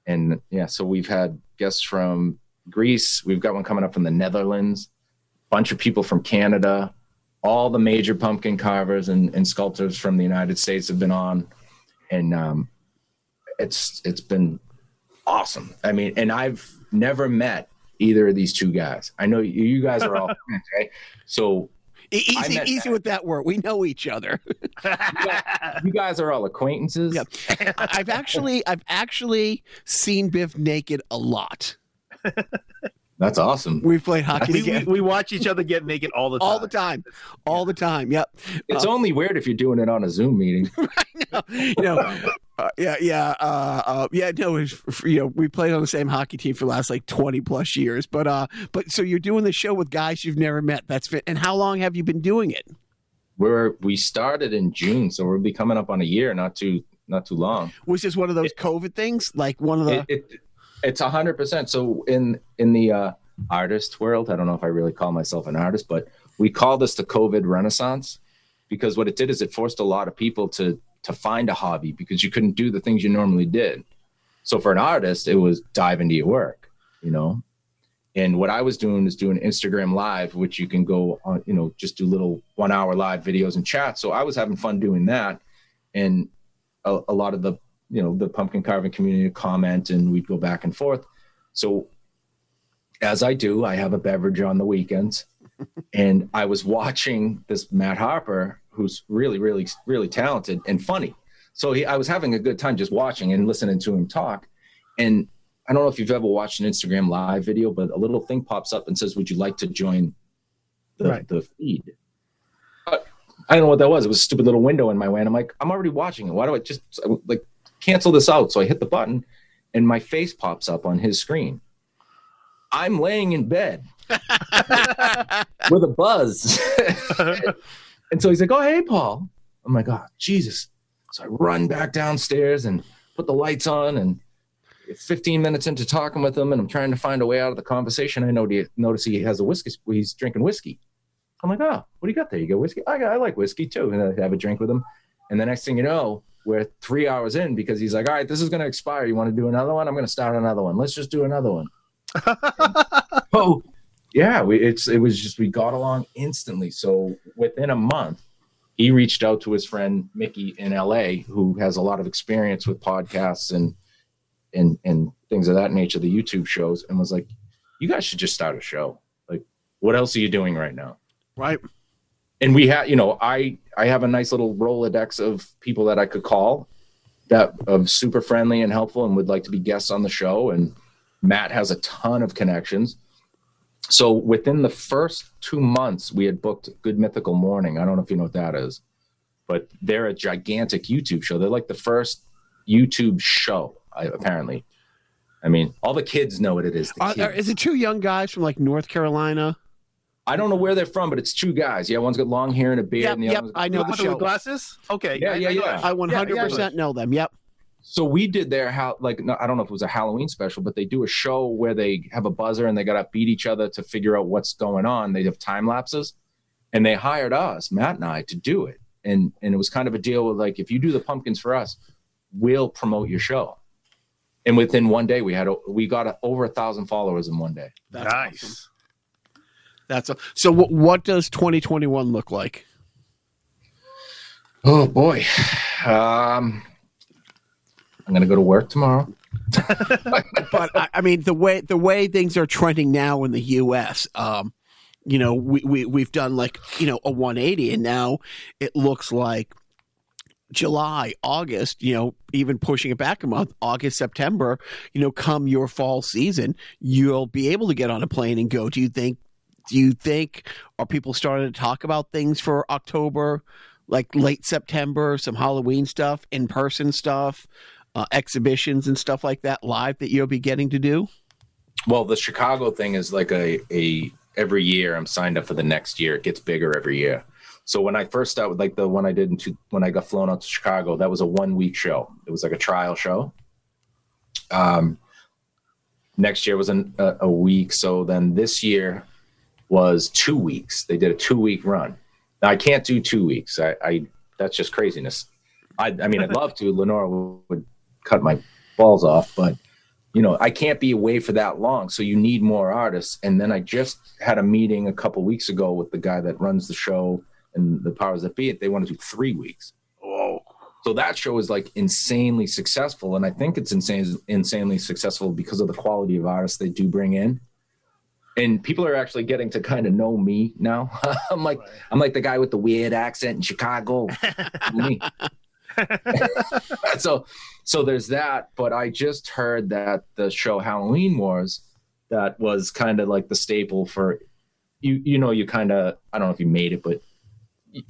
S5: And yeah, so we've had guests from Greece. We've got one coming up from the Netherlands. Bunch of people from Canada. All the major pumpkin carvers and, and sculptors from the United States have been on, and um, it's it's been awesome. I mean, and I've never met either of these two guys. I know you, you guys are all [LAUGHS] friends, right? So
S4: easy, easy
S5: Matt.
S4: with that word. We know each other. [LAUGHS]
S5: you guys are all acquaintances.
S4: Yep. I- I've actually, I've actually seen Biff naked a lot.
S5: That's awesome.
S4: We've played hockey
S6: we, we,
S4: together
S6: we watch each other get naked all the time.
S4: all the time, all the time. Yep.
S5: It's uh, only weird if you're doing it on a Zoom meeting. [LAUGHS]
S4: you know, uh, yeah, yeah, uh, uh, yeah. No, it's, you know, we played on the same hockey team for the last like twenty plus years. But, uh, but so you're doing the show with guys you've never met. That's fit. And how long have you been doing it?
S5: We're we started in June, so we'll be coming up on a year, not too not too long.
S4: Was this one of those COVID things? Like one of the
S5: It, it, it's a hundred percent. So in in the uh, artist world, I don't know if I really call myself an artist, but we call this the COVID Renaissance because what it did is it forced a lot of people to to find a hobby because you couldn't do the things you normally did. So for an artist, it was dive into your work, you know. And what I was doing is doing Instagram live, which you can go on, you know, just do little one hour live videos and chat. So I was having fun doing that. And a, a lot of the, you know, the pumpkin carving community comment and we'd go back and forth. So as I do, I have a beverage on the weekends. [LAUGHS] and I was watching this Matt Harper, who's really, really, really talented and funny. So he, I was having a good time just watching and listening to him talk. And I don't know if you've ever watched an Instagram live video, but a little thing pops up and says, "Would you like to join the,
S6: Right.
S5: the feed?" Uh, I don't know what that was. It was a stupid little window in my way, and I'm like, "I'm already watching it. Why do I just like cancel this out?" So I hit the button, and my face pops up on his screen. I'm laying in bed [LAUGHS] with a buzz, [LAUGHS] [LAUGHS] and so he's like, "Oh, hey, Paul." I'm like, "Oh, Jesus!" So I run back downstairs and put the lights on and 15 minutes into talking with him and I'm trying to find a way out of the conversation. I know notice he has a whiskey. He's drinking whiskey. I'm like, oh, what do you got there? You got whiskey? I, got, I like whiskey too. And I have a drink with him. And the next thing you know, we're three hours in because he's like, all right, this is going to expire. You want to do another one? I'm going to start another one. Let's just do another one. [LAUGHS] oh, yeah. We, it's, it was just, we got along instantly. So within a month, he reached out to his friend Mickey in LA, who has a lot of experience with podcasts and and and things of that nature, the YouTube shows, and was like, "You guys should just start a show. Like, what else are you doing right now?"
S4: right.
S5: And we had, you know, I I have a nice little rolodex of people that I could call that of super friendly and helpful and would like to be guests on the show. And Matt has a ton of connections. So within the first two months, we had booked Good Mythical Morning. I don't know if you know what that is, but they're a gigantic YouTube show. They're like the first YouTube show, apparently. I mean, all the kids know what it is.
S4: Are, are- is it two young guys from like North Carolina?
S5: I don't know where they're from, but it's two guys. Yeah, one's got long hair and a beard,
S4: Yep,
S5: and the
S4: yep,
S5: other one's got
S4: I know the
S6: With
S4: show.
S6: glasses? Okay.
S5: Yeah, yeah,
S6: know
S5: yeah.
S4: I 100% know them. Yep.
S5: So we did their how like no, I don't know if it was a Halloween special, but they do a show where they have a buzzer and they got to beat each other to figure out what's going on. They have time lapses, and they hired us, Matt and I, to do it. And and it was kind of a deal with like if you do the pumpkins for us, we'll promote your show. And within one day, we had a, we got a, over a thousand followers in one day.
S4: That's
S6: nice.
S4: awesome. That's a, so. What, what does 2021 look like?
S5: Oh boy, um, I'm gonna go to work tomorrow. [LAUGHS]
S4: but I, I mean the way the way things are trending now in the U.S. Um, you know, we, we we've done like you know a 180, and now it looks like July, August. You know, even pushing it back a month, August, September. You know, come your fall season, you'll be able to get on a plane and go. Do you think? Do you think are people starting to talk about things for October, like late September, some Halloween stuff, in person stuff? Uh, exhibitions and stuff like that live that you'll be getting to do?
S5: Well, the Chicago thing is like a a every year I'm signed up for the next year. It gets bigger every year. So when I first started, like the one I did in two, when I got flown out to Chicago, that was a one week show. It was like a trial show. Um, next year was an, a, a week. So then this year was two weeks. They did a two week run. Now I can't do two weeks. I, I that's just craziness. I, I mean, I'd love to. Lenora would cut my balls off, but you know, I can't be away for that long. So you need more artists. And then I just had a meeting a couple weeks ago with the guy that runs the show and the powers that be. It they want to do three weeks.
S6: Oh,
S5: So that show is like insanely successful, and I think it's insane, insanely successful because of the quality of artists they do bring in. And people are actually getting to kind of know me now. [LAUGHS] I'm like, I'm like the guy with the weird accent in Chicago. [LAUGHS] me. [LAUGHS] so, so there's that. But I just heard that the show Halloween Wars, that was kind of like the staple for you. You know, you kind of I don't know if you made it, but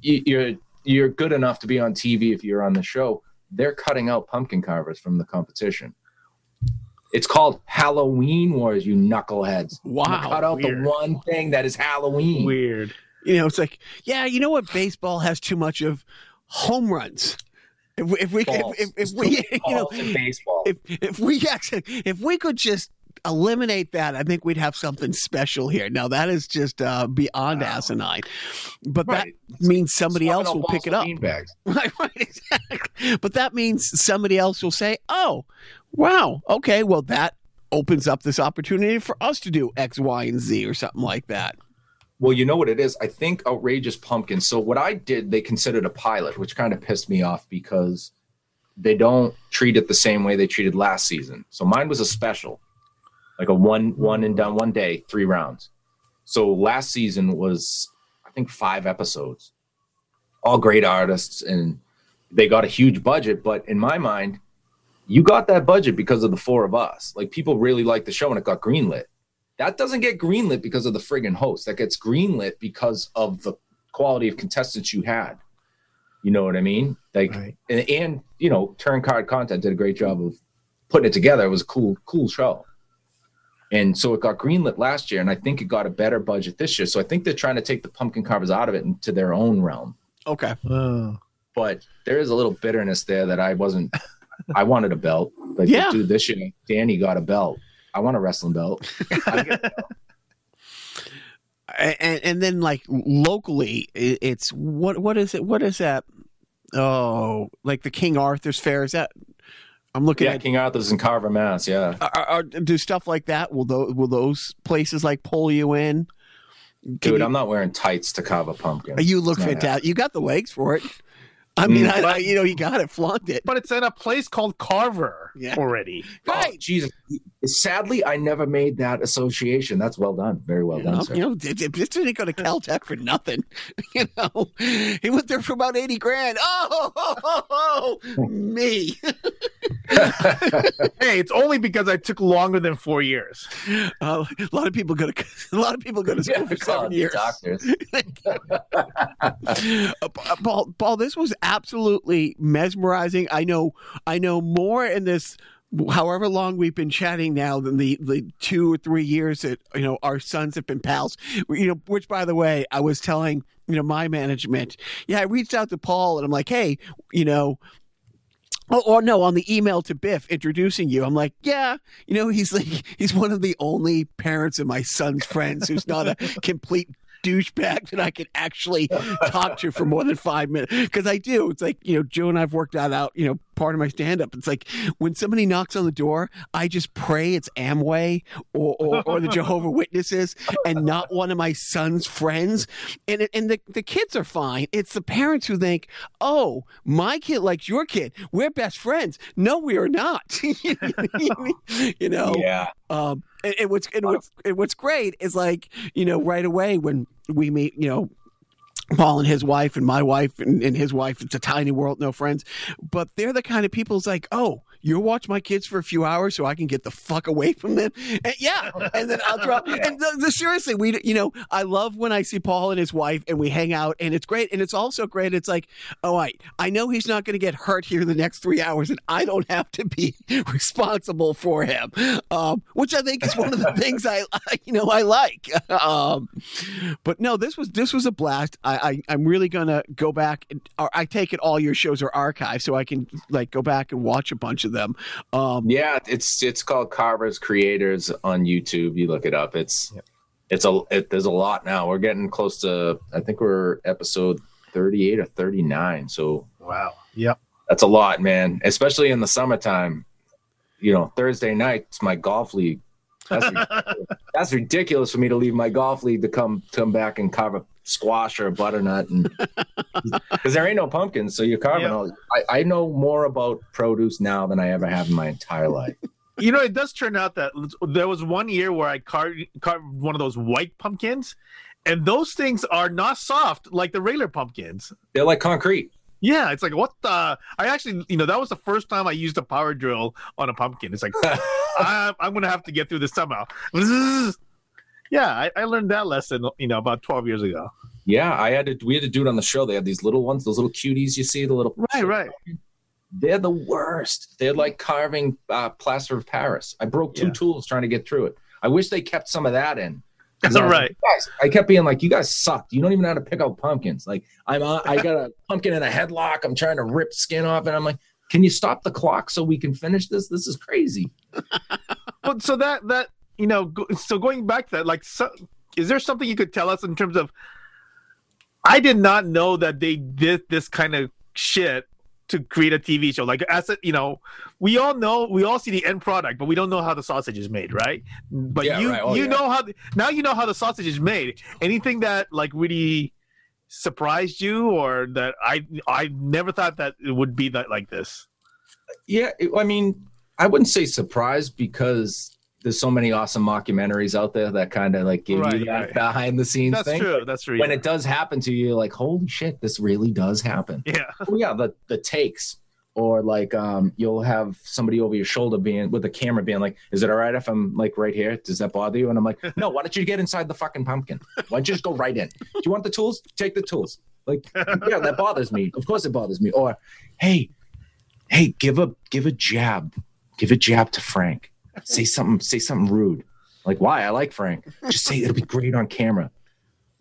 S5: you, you're you're good enough to be on TV if you're on the show. They're cutting out pumpkin carvers from the competition. It's called Halloween Wars, you knuckleheads. You
S4: Wow,
S5: cut out
S6: weird.
S5: the one thing that is Halloween.
S6: weird.
S4: You know, it's like, yeah, you know what? Baseball has too much of home runs. If we, if we,
S5: Balls.
S4: if, if, if we, [LAUGHS] you know,
S5: baseball.
S4: if if we actually, if we could just eliminate that, I think we'd have something special here. Now that is just uh, beyond
S5: Wow.
S4: asinine, but
S5: Right.
S4: that means somebody
S5: Swapping
S4: else will pick it up. [LAUGHS] Right, right, exactly. But that means somebody else will say, "Oh, wow, okay, well that opens up this opportunity for us to do X, Y, and Z or something like that."
S5: Well, you know what it is? I think Outrageous Pumpkin. So what I did, they considered a pilot, which kind of pissed me off because they don't treat it the same way they treated last season. So mine was a special, like a one one and done one day, three rounds. So last season was I think five episodes, all great artists, and they got a huge budget. But in my mind, you got that budget because of the four of us. Like people really liked the show, and it got greenlit. That doesn't get greenlit because of the friggin' host. That gets greenlit because of the quality of contestants you had. You know what I mean? Like,
S6: Right.
S5: and, and you know, Turn Card Content did a great job of putting it together. It was a cool, cool show. And so it got greenlit last year, and I think it got a better budget this year. So I think they're trying to take the pumpkin carvers out of it into their own realm.
S4: Okay,
S6: Oh.
S5: But there is a little bitterness there that I wasn't. [LAUGHS] I wanted a belt, but
S4: Yeah.
S5: dude, this year Danny got a belt. I want a wrestling belt. [LAUGHS] I get a belt.
S4: and and then like locally, it's what what is it? What is that? Oh, like the King Arthur's Fair is that? I'm looking
S5: yeah,
S4: at.
S5: King Arthur's in Carver, Mass. Yeah.
S4: Are, are, do stuff like that? Will those will those places like pull you in? Can
S5: Dude,
S4: you,
S5: I'm not wearing tights to carve a pumpkin.
S4: you look fantastic. You got the legs for it. I mean,
S5: Mm.
S4: I, I, you know, he got it, flaunt it.
S6: But it's in a place called Carver
S4: Yeah.
S6: already.
S5: Oh,
S4: Right.
S5: Jesus. Sadly, I never made that association. That's well done. Very well
S4: You
S5: done,
S4: know,
S5: sir.
S4: you know, it- it- this didn't go to [LAUGHS] Caltech for nothing. [LAUGHS] You know, he went there for about eighty grand. Oh, ho, ho, ho, [LAUGHS] me. [LAUGHS]
S6: Hey, it's only because I took longer than four years.
S4: Uh, a lot of people go to a lot of people go to school
S5: Yeah,
S4: for seven years.
S5: Doctors. [LAUGHS]
S4: Uh, Paul, Paul, this was absolutely mesmerizing. I know, I know more in this. However long we've been chatting now than the, the two or three years that you know our sons have been pals. You know, which by the way, I was telling you know my management. Yeah, I reached out to Paul and I'm like, hey, you know, Oh, or no, on the email to Biff introducing you, I'm like, yeah, you know, he's like, [LAUGHS] he's one of the only parents of my son's friends who's not a [LAUGHS] complete douchebag that I can actually talk to for more than five minutes. Because I do. It's like, you know, Joe and I've worked that out, you know, part of my stand up. It's like when somebody knocks on the door, I just pray it's Amway or, or, or the Jehovah Witnesses and not one of my son's friends. And, and the, the kids are fine. It's the parents who think, oh, my kid likes your kid. We're best friends. No, we are not. [LAUGHS] you know?
S5: Yeah.
S4: Um, and, and what's and what's and what's great is like you know right away when we meet you know Paul and his wife and my wife and, and his wife. It's a tiny world, no friends, but they're the kind of people. It's like, oh, you'll watch my kids for a few hours so I can get the fuck away from them. And yeah, and then I'll drop. [LAUGHS] And the, the, seriously, we you know I love when I see Paul and his wife and we hang out, and it's great. And it's also great. It's like, oh, I I know he's not going to get hurt here the next three hours, and I don't have to be [LAUGHS] responsible for him, um, which I think is one of the [LAUGHS] things I, I you know I like. Um, but no, this was this was a blast. I I, I I'm really gonna go back. And, or I take it all your shows are archived, so I can like go back and watch a bunch of them. Um,
S5: Yeah, it's it's called Carver's Creators on YouTube. You look it up. It's it's a it, there's a lot now. We're getting close to I think we're episode 38 or 39. So
S6: Wow. Yep.
S5: that's a lot, man. Especially in the summertime. You know, Thursday nights my golf league. That's ridiculous. that's ridiculous for me to leave my golf league to come come back and carve a squash or a butternut and [LAUGHS] because there ain't no pumpkins, so you're carving all. I, I know more about produce now than I ever have in my entire life. [LAUGHS]
S6: You know, it does turn out that there was one year where I carved, carved one of those white pumpkins, and those things are not soft like the regular pumpkins.
S5: They're like concrete.
S6: Yeah, it's like what the? I actually, you know, that was the first time I used a power drill on a pumpkin. It's like [LAUGHS] I, I'm gonna have to get through this somehow. [LAUGHS] Yeah, I, I learned that lesson, you know, about 12 years ago.
S5: Yeah, I had to. We had to do it on the show. They had these little ones, those little cuties. You see the little.
S6: Right, right.
S5: They're the worst. They're like carving uh, plaster of Paris. I broke two
S6: Yeah.
S5: tools trying to get through it. I wish they kept some of that in. I
S6: right.
S5: guys, I kept being like, "You guys suck. You don't even know how to pick out pumpkins." Like, I'm, I got a pumpkin in a headlock. I'm trying to rip skin off, and I'm like, "Can you stop the clock so we can finish this? This is crazy." [LAUGHS]
S6: But so that that you know, so going back to that, like, so, is there something you could tell us in terms of? I did not know that they did this kind of shit to create a TV show. Like, as a, you know, we all know, we all see the end product, but we don't know how the sausage is made, right? But
S5: Yeah,
S6: you
S5: right. Oh,
S6: you
S5: yeah.
S6: know how now you know how the sausage is made. Anything that like really surprised you, or that I I never thought that it would be that like this.
S5: Yeah, I mean, I wouldn't say surprised because there's so many awesome mockumentaries out there that kind of like give
S6: Right,
S5: you that
S6: right.
S5: behind the scenes
S6: That's
S5: thing.
S6: true. That's true.
S5: When
S6: yeah.
S5: it does happen to you, you're like, holy shit, this really does happen.
S6: yeah.
S5: Oh yeah, the the takes. Or like um you'll have somebody over your shoulder being with the camera being like, Is it all right if I'm like right here? Does that bother you? And I'm like, [LAUGHS] No, why don't you get inside the fucking pumpkin? Why don't you just go right in? Do you want the tools? Take the tools. Like, yeah, that bothers me. Of course it bothers me. Or hey, hey, give a give a jab. Give a jab to Frank. Say something, say something rude. Like, why? I like Frank. Just say it'll be great on camera.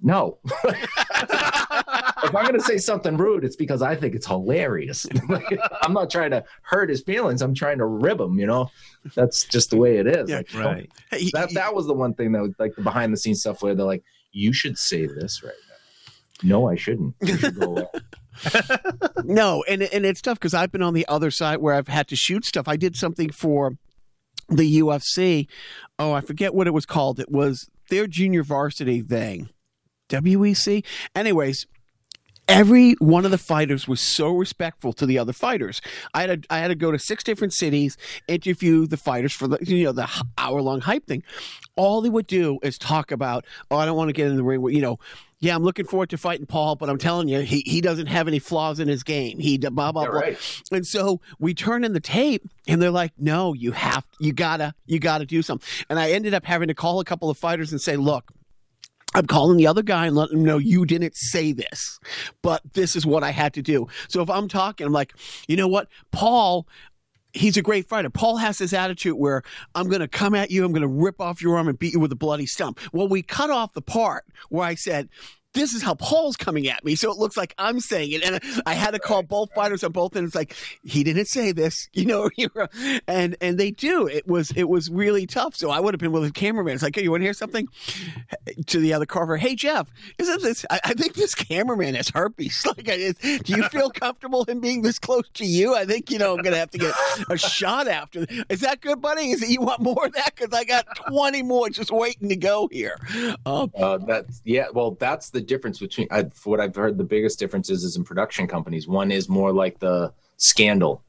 S5: No. [LAUGHS] if I'm going to say something rude, it's because I think it's hilarious. [LAUGHS] I'm not trying to hurt his feelings. I'm trying to rib him, you know? That's just the way it is.
S4: Yeah,
S5: Like, you know,
S6: Right.
S4: Hey,
S5: That, that was the one thing that was like the behind the scenes stuff where they're like, you should say this right now. No, I shouldn't. You should go away. [LAUGHS]
S4: No, and and it's tough because I've been on the other side where I've had to shoot stuff. I did something for the UFC. Oh, I forget what it was called. It was their junior varsity thing. WEC. Anyways, every one of the fighters was so respectful to the other fighters. I had to, I had to go to six different cities, interview the fighters for the you know the hour long hype thing. All they would do is talk about, oh, I don't want to get in the ring. You know, yeah, I'm looking forward to fighting Paul, but I'm telling you, he he doesn't have any flaws in his game. He blah blah blah.
S5: right.
S4: And so we turn in the tape, and they're like, "No, you have, you gotta, you gotta do something." And I ended up having to call a couple of fighters and say, "Look." I'm calling the other guy and letting him know you didn't say this, but this is what I had to do. So if I'm talking, I'm like, you know what, Paul, he's a great fighter. Paul has this attitude where I'm going to come at you, I'm going to rip off your arm and beat you with a bloody stump. Well, we cut off the part where I said, this is how Paul's coming at me. So it looks like I'm saying it. And I had to call both fighters on both ends. It's like, he didn't say this, [LAUGHS] you know, and, and they do. It was, it was really tough. So I would have been with a cameraman. It's like, hey, you want to hear something? To the other carver, hey, Jeff, isn't this, I, I think this cameraman has herpes. [LAUGHS] Like, I, do you feel [LAUGHS] comfortable him being this close to you? I think, you know, I'm going to have to get a shot after. Is that good, buddy? Is it, you want more of that? Because I got 20 more just waiting to go here. Um,
S5: Uh, that's yeah. Well, that's the difference between. I, for what I've heard, the biggest difference is, is in production companies. One is more like the scandal.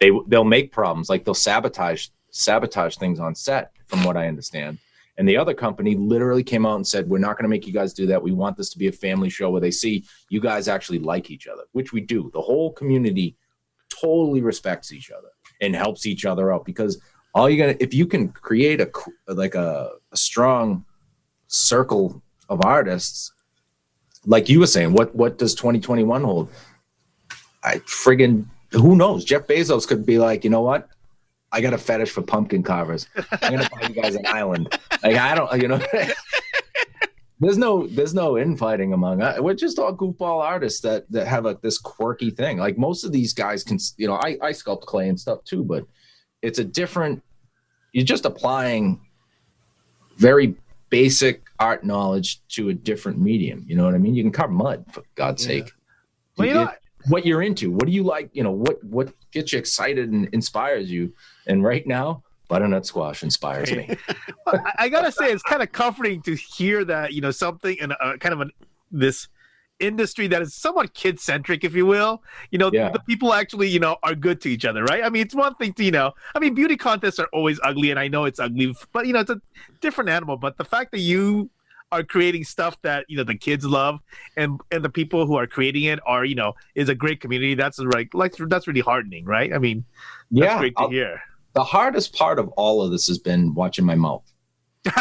S5: They they'll make problems, like they'll sabotage sabotage things on set, from what I understand. And the other company literally came out and said, "We're not going to make you guys do that. We want this to be a family show where they see you guys actually like each other, which we do. The whole community totally respects each other and helps each other out because all you got to if you can create a, like a, a strong circle of artists like you were saying what what does 2021 hold i friggin who knows jeff bezos could be like you know what i got a fetish for pumpkin carvers i'm gonna buy you guys an island like i don't you know [LAUGHS] there's no there's no infighting among us. We're just all goofball artists that that have like this quirky thing. Like most of these guys can, you know, I I sculpt clay and stuff too, but it's a different. You're just applying very basic art knowledge to a different medium. You know what I mean? You can carve mud for God's
S6: Yeah.
S5: sake.
S6: Well, you know,
S5: what you're into, what do you like? You know, what what gets you excited and inspires you? And right now, butternut squash inspires me. [LAUGHS]
S6: I, I gotta say, it's kind of comforting to hear that you know something and kind of an this industry that is somewhat kid centric, if you will. You know,
S5: Yeah.
S6: the people actually you know are good to each other, right? I mean, it's one thing to you know, I mean, beauty contests are always ugly, and I know it's ugly, but you know, it's a different animal. But the fact that you are creating stuff that you know the kids love and and the people who are creating it are you know is a great community that's like like that's really heartening right i mean that's
S5: yeah,
S6: great to
S5: I'll-
S6: hear
S5: the hardest part of all of this has been watching my mouth. [LAUGHS]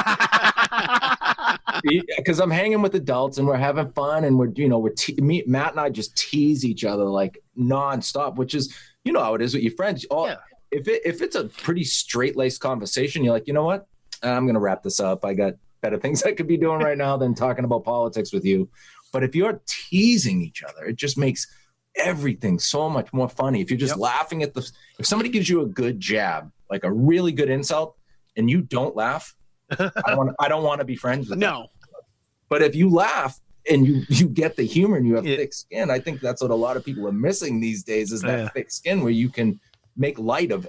S5: because I'm hanging with adults and we're having fun and we're you know we're te- me, Matt and I just tease each other like nonstop, which is you know how it is with your friends. All,
S6: Yeah.
S5: If it if it's a pretty straight laced conversation, you're like, you know what, I'm gonna wrap this up. I got better things I could be doing right now than talking about politics with you. But if you're teasing each other, it just makes everything so much more funny. If you're just
S6: Yep.
S5: laughing at the if somebody gives you a good jab, like a really good insult, and you don't laugh, I don't want I don't want to be friends with them.
S4: No.
S5: But if you laugh and you you get the humor and you have
S6: Yeah.
S5: thick skin, I think that's what a lot of people are missing these days is that
S6: Yeah.
S5: thick skin where you can make light of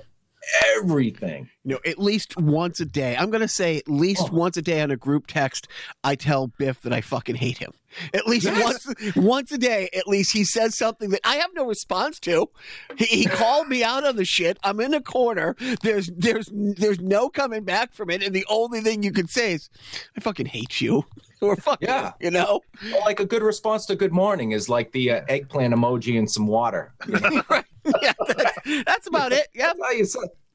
S5: everything.
S4: No, at least once a day. I'm going to say at least
S5: Oh.
S4: once a day on a group text, I tell Biff that I fucking hate him. At least
S5: Yes.
S4: once once a day, at least he says something that I have no response to. He, he called me out on the shit. I'm in a corner. There's there's there's no coming back from it, and the only thing you can say is, "I fucking hate you." [LAUGHS] Or fuck
S5: Yeah.
S4: you know.
S5: Well, like a good response to good morning is like the uh, eggplant emoji and some water. [LAUGHS]
S4: Right. [LAUGHS] yeah, that's, that's about it. Yeah.
S5: That's how you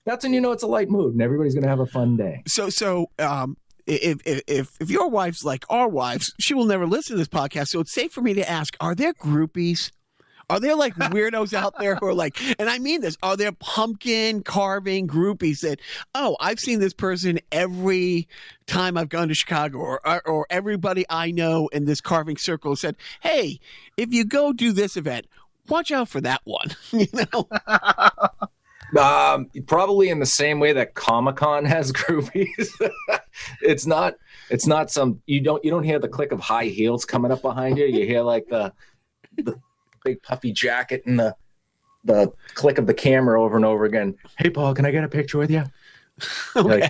S5: That's when you know it's a light mood and everybody's gonna have a fun day.
S4: So so um if, if if if your wife's like our wives, she will never listen to this podcast. So it's safe for me to ask: Are there groupies? Are there like [LAUGHS] weirdos out there who are like, and I mean this, are there pumpkin carving groupies that, oh, I've seen this person every time I've gone to Chicago, or, or, or everybody I know in this carving circle said, hey, if you go do this event, watch out for that one. [LAUGHS] you know? [LAUGHS]
S5: Um, probably in the same way that Comic Con [LAUGHS] has groupies. it's not. It's not some. You don't. You don't hear the click of high heels coming up behind you. You hear like the the big puffy jacket and the the click of the camera over and over again. Hey, Paul, can I get a picture with you?
S4: Okay.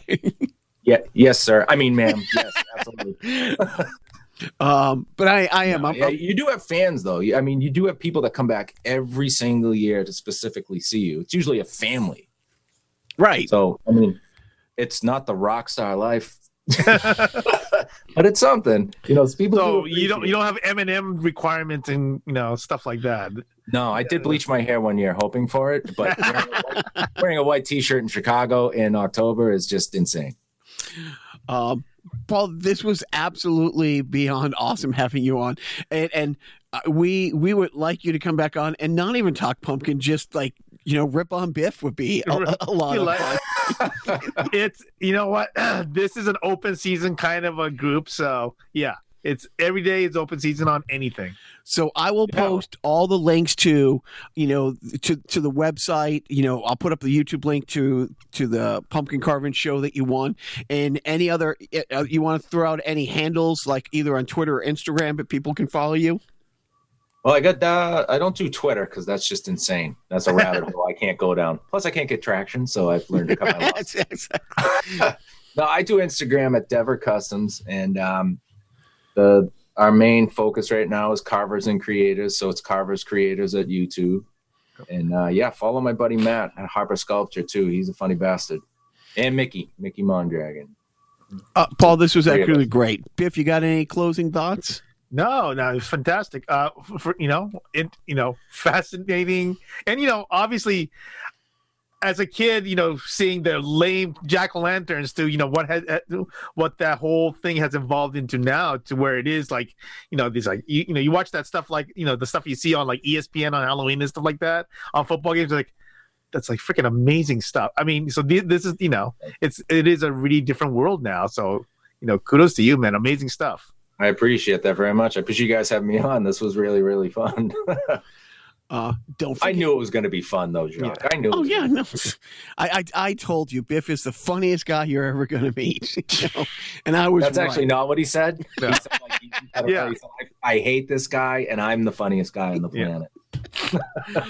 S5: Yeah. Yes, sir. I mean, ma'am. Yes, absolutely.
S4: Um, but I, I am. I'm,
S5: Yeah, you do have fans, though. I mean, you do have people that come back every single year to specifically see you. It's usually a family.
S4: right.
S5: So, I mean, it's not the rock star life, [LAUGHS] but it's something. You know, people.
S6: so
S5: do
S6: you don't you don't have M&M requirements and you know stuff like that.
S5: No, I did bleach my hair one year, hoping for it, but [LAUGHS] wearing a white, wearing a white T-shirt in Chicago in October is just insane.
S4: Um, Paul, this was absolutely beyond awesome having you on, and and uh, we we would like you to come back on and not even talk pumpkin, just like you know, rip on Biff would be a, a- a lot of fun. [LAUGHS]
S6: it's you know what? [CLEARS THROAT] This is an open season kind of a group so yeah it's every day it's open season on anything
S4: So I will
S5: Yeah.
S4: post all the links to you know to to the website. You know, I'll put up the YouTube link to to the pumpkin carving show that you won, and any other uh, you want to throw out any handles like either on Twitter or Instagram, but people can follow you.
S5: Well, I got that. I don't do Twitter because that's just insane. That's a rabbit [LAUGHS] hole I can't go down. Plus, I can't get traction, so I've learned to cut my [LAUGHS] losses.
S4: Exactly. [LAUGHS]
S5: no, I do Instagram at Dever Customs, and um, the our main focus right now is carvers and creators. So it's carvers creators at YouTube, and uh, yeah, follow my buddy Matt at Harper Sculpture too. He's a funny bastard, and Mickey, Mickey Mondragon.
S4: Uh, Paul, this was actually great. Biff, you got any closing thoughts?
S6: no no it's fantastic uh for, for you know it you know fascinating and you know obviously as a kid you know seeing the lame jack-o'-lanterns to you know what has uh, what that whole thing has evolved into now to where it is like you know these like you, you know you watch that stuff like you know the stuff you see on like espn on halloween and stuff like that on football games like that's like freaking amazing stuff i mean so thi- this is you know it's it is a really different world now so you know kudos to you man amazing stuff
S5: I appreciate that very much. I appreciate you guys having me on. This was really, really fun. [LAUGHS]
S7: Uh, don't.
S5: I knew it was going to be fun, though, Jacques. I knew. it
S7: Oh
S5: was
S7: yeah, no. [LAUGHS] I, I I told you, Biff is the funniest guy you're ever going to meet. [LAUGHS] you know? And I was.
S5: That's
S7: right.
S5: actually not what he said. [LAUGHS] He said, like, he- he
S6: Yeah.
S5: he said, I, I hate this guy, and I'm the funniest guy on the
S6: Yeah.
S5: planet.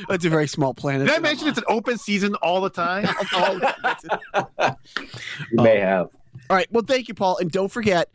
S7: It's a very small planet.
S6: Did I mention it's an open season all the time?
S7: Oh, that's it.
S5: You may have.
S7: All right. Well, thank you, Paul, and don't forget.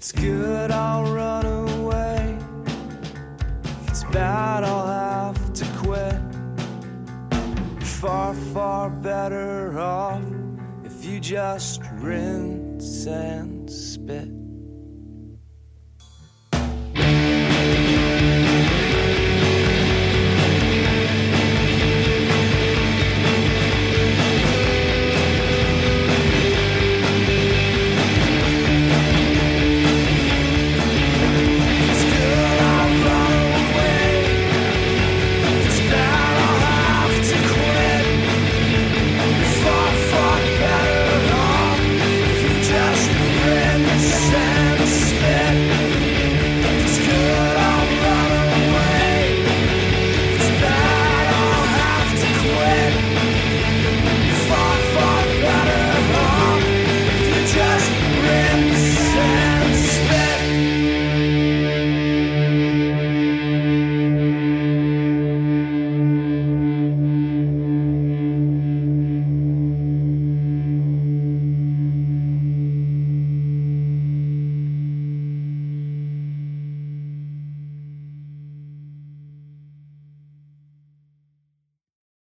S8: It's good, I'll run away. If it's bad, I'll have to quit. Far, far better off if you just rinse and